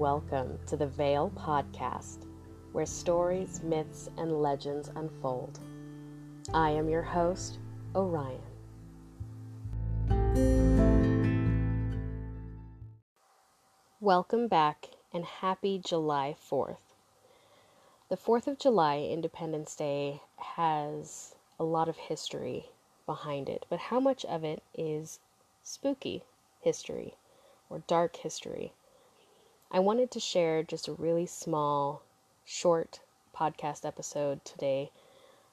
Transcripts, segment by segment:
welcome to the Veil Podcast, where stories, myths, and legends unfold. I am your host, Orion. Welcome back and happy July 4th. The 4th of July, Independence Day, has a lot of history behind it, but how much of it is spooky history or dark history? I wanted to share just a really small, short podcast episode today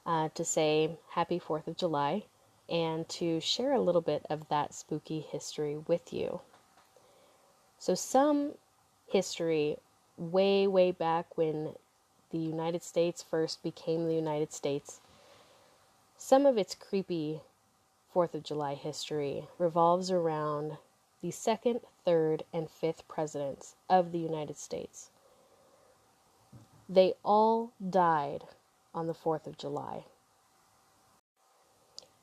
uh, to say Happy 4th of July and to share a little bit of that spooky history with you. So, some history way, way back when the United States first became the United States, some of its creepy Fourth of July history revolves around the second, third, and fifth presidents of the United States. They all died on the 4th of July.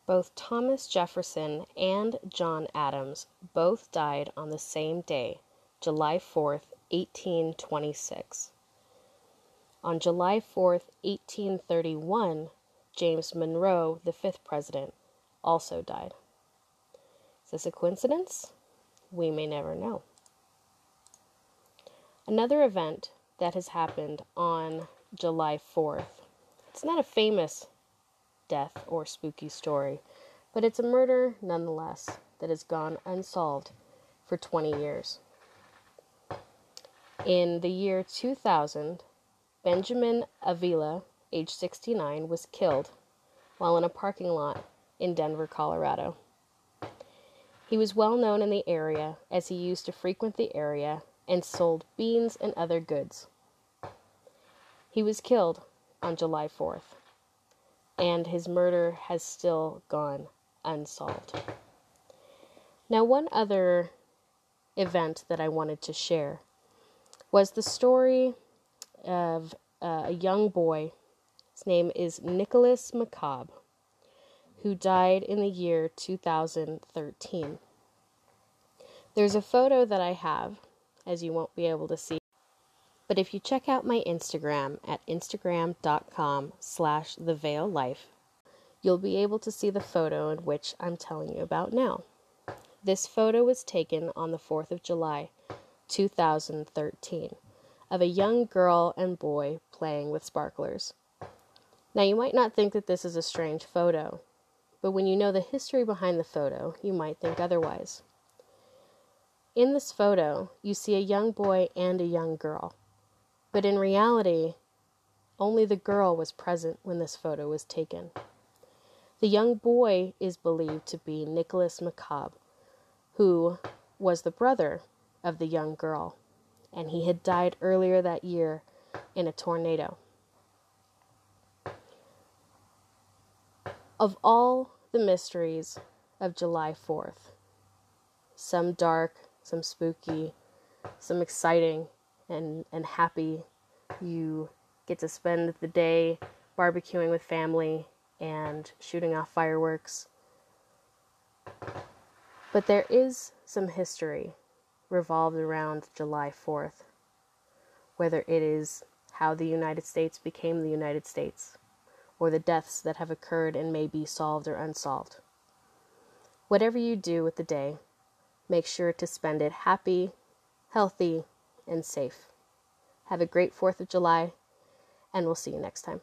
Both Thomas Jefferson and John Adams both died on the same day, July 4th, 1826. On July 4th, 1831, James Monroe, the fifth president, also died. Is this a coincidence? We may never know. Another event that has happened on July 4th. It's not a famous death or spooky story, but it's a murder nonetheless that has gone unsolved for 20 years. In the year 2000, Benjamin Avila, age 69, was killed while in a parking lot in Denver, Colorado. He was well known in the area as he used to frequent the area and sold beans and other goods. He was killed on July 4th, and his murder has still gone unsolved. Now, one other event that I wanted to share was the story of uh, a young boy. His name is Nicholas McCobb, who died in the year 2013. There's a photo that I have, as you won't be able to see. But if you check out my Instagram at instagram.com slash life, you'll be able to see the photo in which I'm telling you about now. This photo was taken on the 4th of July 2013 of a young girl and boy playing with sparklers. Now, you might not think that this is a strange photo, but when you know the history behind the photo, you might think otherwise. In this photo, you see a young boy and a young girl, but in reality, only the girl was present when this photo was taken. The young boy is believed to be Nicholas McCobb, who was the brother of the young girl, and he had died earlier that year in a tornado. Of all the mysteries of July 4th, some dark, some spooky, some exciting and, and happy, you get to spend the day barbecuing with family and shooting off fireworks. But there is some history revolved around July 4th, whether it is how the United States became the United States, or the deaths that have occurred and may be solved or unsolved. Whatever you do with the day, make sure to spend it happy, healthy, and safe. Have a great 4th of July, and we'll see you next time.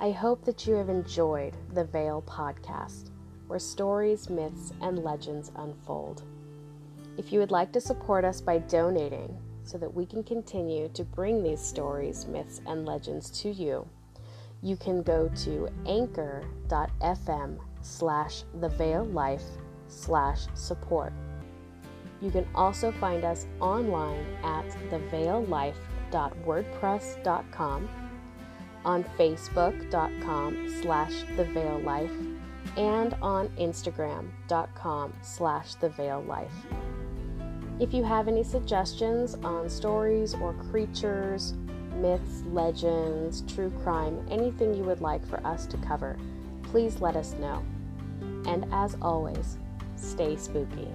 I hope that you have enjoyed the Veil podcast, where stories, myths, and legends unfold. If you would like to support us by donating so that we can continue to bring these stories, myths, and legends to you, you can go to anchor.fm slash the veil life slash support. You can also find us online at theveillife.wordpress.com on facebook.com slash the veil life and on instagram.com slash the veil life if you have any suggestions on stories or creatures myths legends true crime anything you would like for us to cover please let us know And as always, stay spooky.